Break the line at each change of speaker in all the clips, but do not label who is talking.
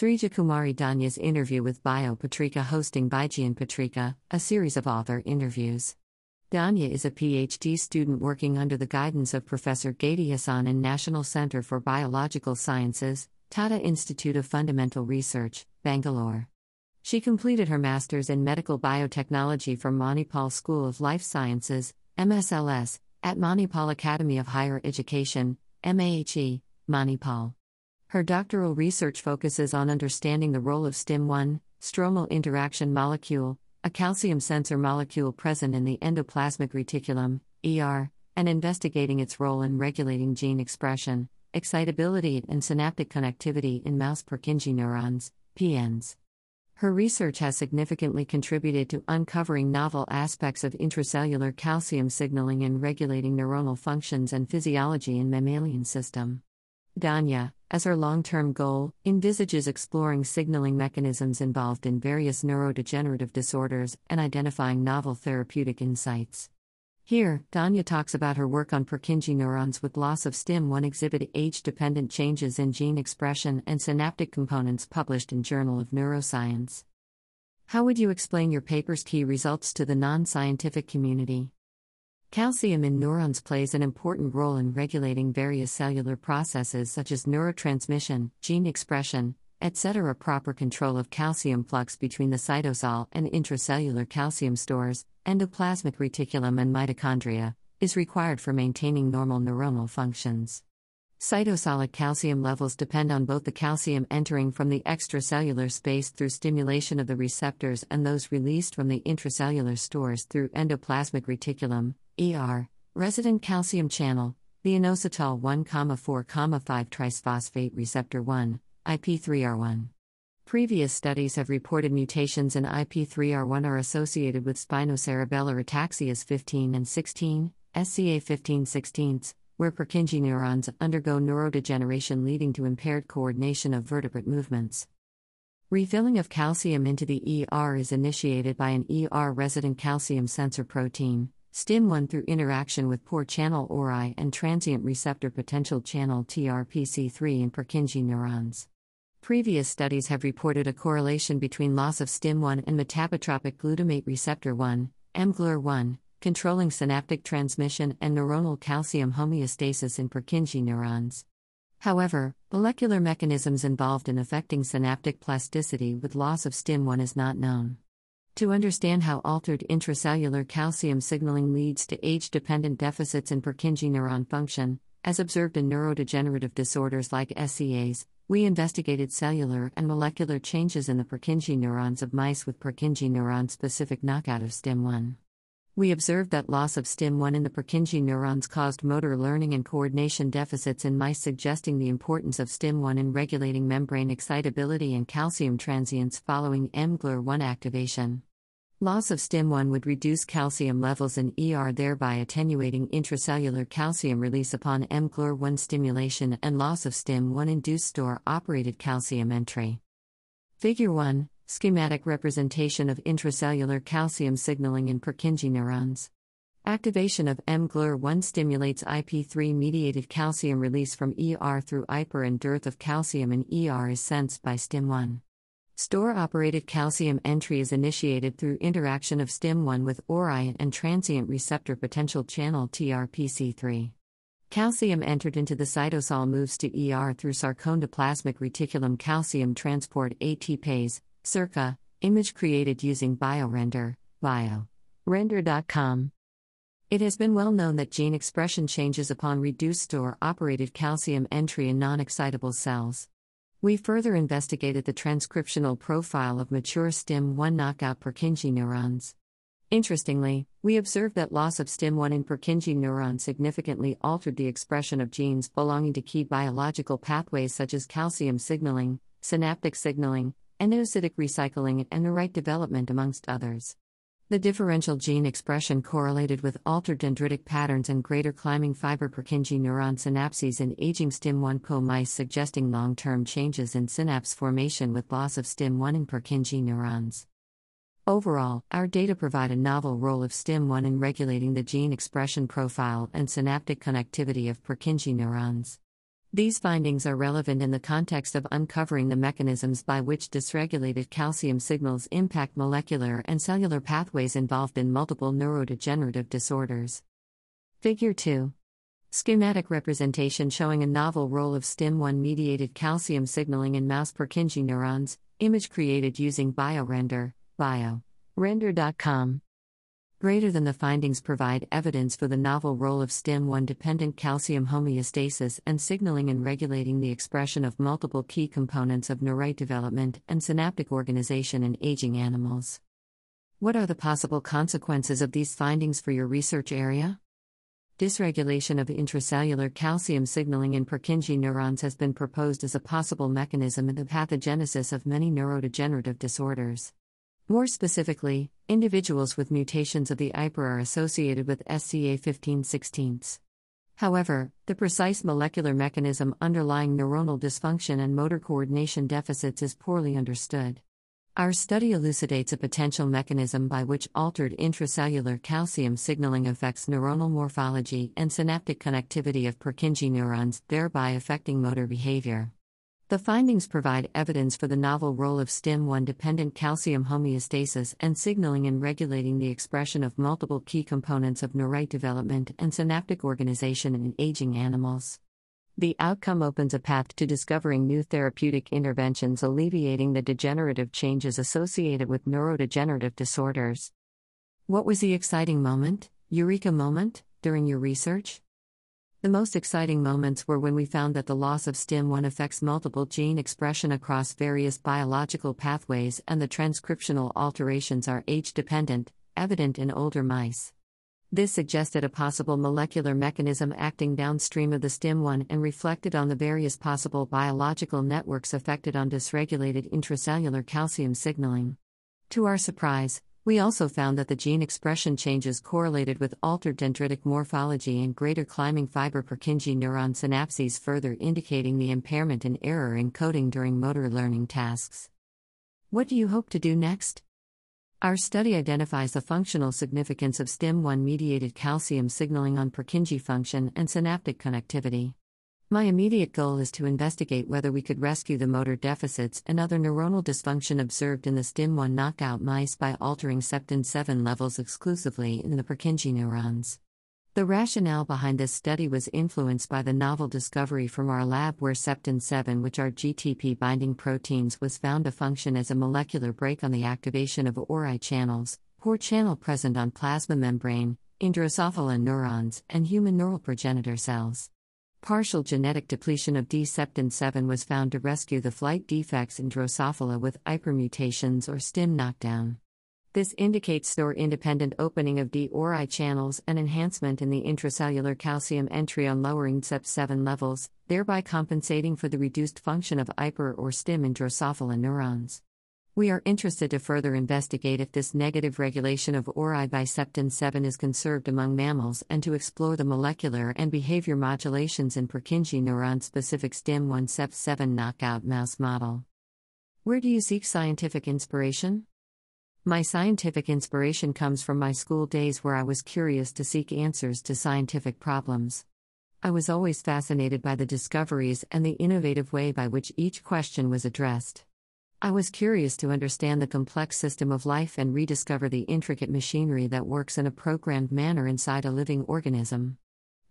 Sreeja Kumari Dhanya's interview with Bio Patrika hosting Vigyan Patrika, a series of author interviews. Dhanya is a PhD student working under the guidance of Professor Gaiti Hasan in National Center for Biological Sciences, Tata Institute of Fundamental Research, Bangalore. She completed her master's in medical biotechnology from Manipal School of Life Sciences, MSLS, at Manipal Academy of Higher Education, MAHE, Manipal. Her doctoral research focuses on understanding the role of STIM1, stromal interaction molecule, a calcium sensor molecule present in the endoplasmic reticulum, ER, and investigating its role in regulating gene expression, excitability, and synaptic connectivity in mouse Purkinje neurons, PNs. Her research has significantly contributed to uncovering novel aspects of intracellular calcium signaling and regulating neuronal functions and physiology in mammalian system. Dhanya, as her long term goal, envisages exploring signaling mechanisms involved in various neurodegenerative disorders and identifying novel therapeutic insights. Here, Dhanya talks about her work on Purkinje neurons with loss of STIM1 exhibit age dependent changes in gene expression and synaptic components published in Journal of Neuroscience. How would you explain your paper's key results to the non scientific community? Calcium in neurons plays an important role in regulating various cellular processes such as neurotransmission, gene expression, etc. Proper control of calcium flux between the cytosol and intracellular calcium stores, endoplasmic reticulum, and mitochondria is required for maintaining normal neuronal functions. Cytosolic calcium levels depend on both the calcium entering from the extracellular space through stimulation of the receptors and those released from the intracellular stores through endoplasmic reticulum, ER, resident calcium channel, the inositol 1, 4, 5 triphosphate receptor 1, IP3R1. Previous studies have reported mutations in IP3R1 are associated with spinocerebellar ataxias 15 and 16, SCA 15 16, where Purkinje neurons undergo neurodegeneration leading to impaired coordination of vertebrate movements. Refilling of calcium into the ER is initiated by an ER resident calcium sensor protein, STIM1 through interaction with pore channel Orai and transient receptor potential channel TRPC3 in Purkinje neurons. Previous studies have reported a correlation between loss of STIM1 and metabotropic glutamate receptor 1, mGlur1, controlling synaptic transmission and neuronal calcium homeostasis in Purkinje neurons. However, molecular mechanisms involved in affecting synaptic plasticity with loss of STIM1 is not known. To understand how altered intracellular calcium signaling leads to age dependent deficits in Purkinje neuron function, as observed in neurodegenerative disorders like SCAs, we investigated cellular and molecular changes in the Purkinje neurons of mice with Purkinje neuron specific knockout of STIM1. We observed that loss of STIM1 in the Purkinje neurons caused motor learning and coordination deficits in mice, suggesting the importance of STIM1 in regulating membrane excitability and calcium transients following mGlur1 activation. Loss of STIM1 would reduce calcium levels in ER, thereby attenuating intracellular calcium release upon mGlur1 stimulation and loss of STIM1 induced store operated calcium entry. Figure 1 Schematic representation of intracellular calcium signaling in Purkinje neurons. Activation of mGlur1 stimulates IP3 mediated calcium release from ER through IPR, and dearth of calcium in ER is sensed by STIM1. Store operated calcium entry is initiated through interaction of STIM1 with Orai and transient receptor potential channel TRPC3. Calcium entered into the cytosol moves to ER through sarcoendoplasmic reticulum calcium transport ATPase, SERCA, image created using BioRender, bio. Render.com. It has been well known that gene expression changes upon reduced or operated calcium entry in non excitable cells. We further investigated the transcriptional profile of mature STIM1 knockout Purkinje neurons. Interestingly, we observed that loss of STIM1 in Purkinje neurons significantly altered the expression of genes belonging to key biological pathways such as calcium signaling, synaptic signaling, endocytic recycling, and neurite development, amongst others. The differential gene expression correlated with altered dendritic patterns and greater climbing fiber Purkinje neuron synapses in aging STIM1 co mice, suggesting long term changes in synapse formation with loss of STIM1 in Purkinje neurons. Overall, our data provide a novel role of STIM1 in regulating the gene expression profile and synaptic connectivity of Purkinje neurons. These findings are relevant in the context of uncovering the mechanisms by which dysregulated calcium signals impact molecular and cellular pathways involved in multiple neurodegenerative disorders. Figure 2 Schematic representation showing a novel role of STIM1 mediated calcium signaling in mouse Purkinje neurons, image created using BioRender, bio. Render.com. Greater than the findings provide evidence for the novel role of STIM1 dependent calcium homeostasis and signaling in regulating the expression of multiple key components of neurite development and synaptic organization in aging animals. What are the possible consequences of these findings for your research area? Dysregulation of intracellular calcium signaling in Purkinje neurons has been proposed as a possible mechanism in the pathogenesis of many neurodegenerative disorders. More specifically, individuals with mutations of the IPR are associated with SCA 1516. However, the precise molecular mechanism underlying neuronal dysfunction and motor coordination deficits is poorly understood. Our study elucidates a potential mechanism by which altered intracellular calcium signaling affects neuronal morphology and synaptic connectivity of Purkinje neurons, thereby affecting motor behavior. The findings provide evidence for the novel role of STIM1 dependent calcium homeostasis and signaling in regulating the expression of multiple key components of neurite development and synaptic organization in aging animals. The outcome opens a path to discovering new therapeutic interventions alleviating the degenerative changes associated with neurodegenerative disorders. What was the exciting moment, eureka moment, during your research? The most exciting moments were when we found that the loss of STIM1 affects multiple gene expression across various biological pathways and the transcriptional alterations are age dependent, evident in older mice. This suggested a possible molecular mechanism acting downstream of the STIM1 and reflected on the various possible biological networks affected on dysregulated intracellular calcium signaling. To our surprise, we also found that the gene expression changes correlated with altered dendritic morphology and greater climbing fiber Purkinje neuron synapses, further indicating the impairment in error encoding during motor learning tasks. What do you hope to do next? Our study identifies the functional significance of STIM1 mediated calcium signaling on Purkinje function and synaptic connectivity. My immediate goal is to investigate whether we could rescue the motor deficits and other neuronal dysfunction observed in the STIM1 knockout mice by altering septin 7 levels exclusively in the Purkinje neurons. The rationale behind this study was influenced by the novel discovery from our lab where septin 7, which are GTP binding proteins, was found to function as a molecular brake on the activation of Orai channels, poor channel present on plasma membrane, in Drosophila neurons, and human neural progenitor cells. Partial genetic depletion of D septin 7 was found to rescue the flight defects in Drosophila with IPR mutations or STIM knockdown. This indicates store independent opening of D or I channels and enhancement in the intracellular calcium entry on lowering SEPT7 levels, thereby compensating for the reduced function of IPR or STIM in Drosophila neurons. We are interested to further investigate if this negative regulation of Orai by septin 7 is conserved among mammals and to explore the molecular and behavior modulations in Purkinje neuron specific STIM1 SEPT7 knockout mouse model. Where do you seek scientific inspiration? My scientific inspiration comes from my school days where I was curious to seek answers to scientific problems. I was always fascinated by the discoveries and the innovative way by which each question was addressed. I was curious to understand the complex system of life and rediscover the intricate machinery that works in a programmed manner inside a living organism.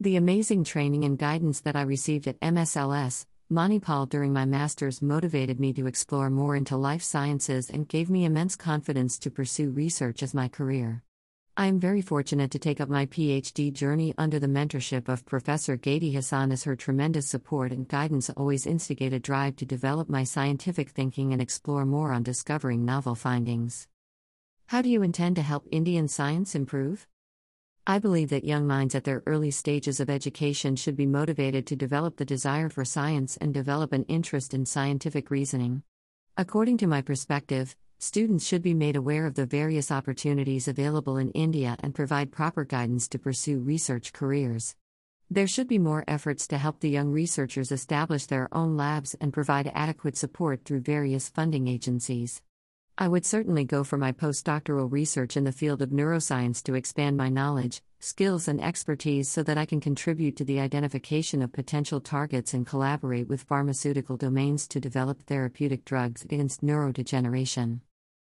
The amazing training and guidance that I received at MSLS, Manipal during my master's motivated me to explore more into life sciences and gave me immense confidence to pursue research as my career. I am very fortunate to take up my PhD journey under the mentorship of Professor Gaiti Hasan as her tremendous support and guidance always instigate a drive to develop my scientific thinking and explore more on discovering novel findings. How do you intend to help Indian science improve? I believe that young minds at their early stages of education should be motivated to develop the desire for science and develop an interest in scientific reasoning. According to my perspective, students should be made aware of the various opportunities available in India and provide proper guidance to pursue research careers. There should be more efforts to help the young researchers establish their own labs and provide adequate support through various funding agencies. I would certainly go for my postdoctoral research in the field of neuroscience to expand my knowledge, skills, and expertise so that I can contribute to the identification of potential targets and collaborate with pharmaceutical domains to develop therapeutic drugs against neurodegeneration.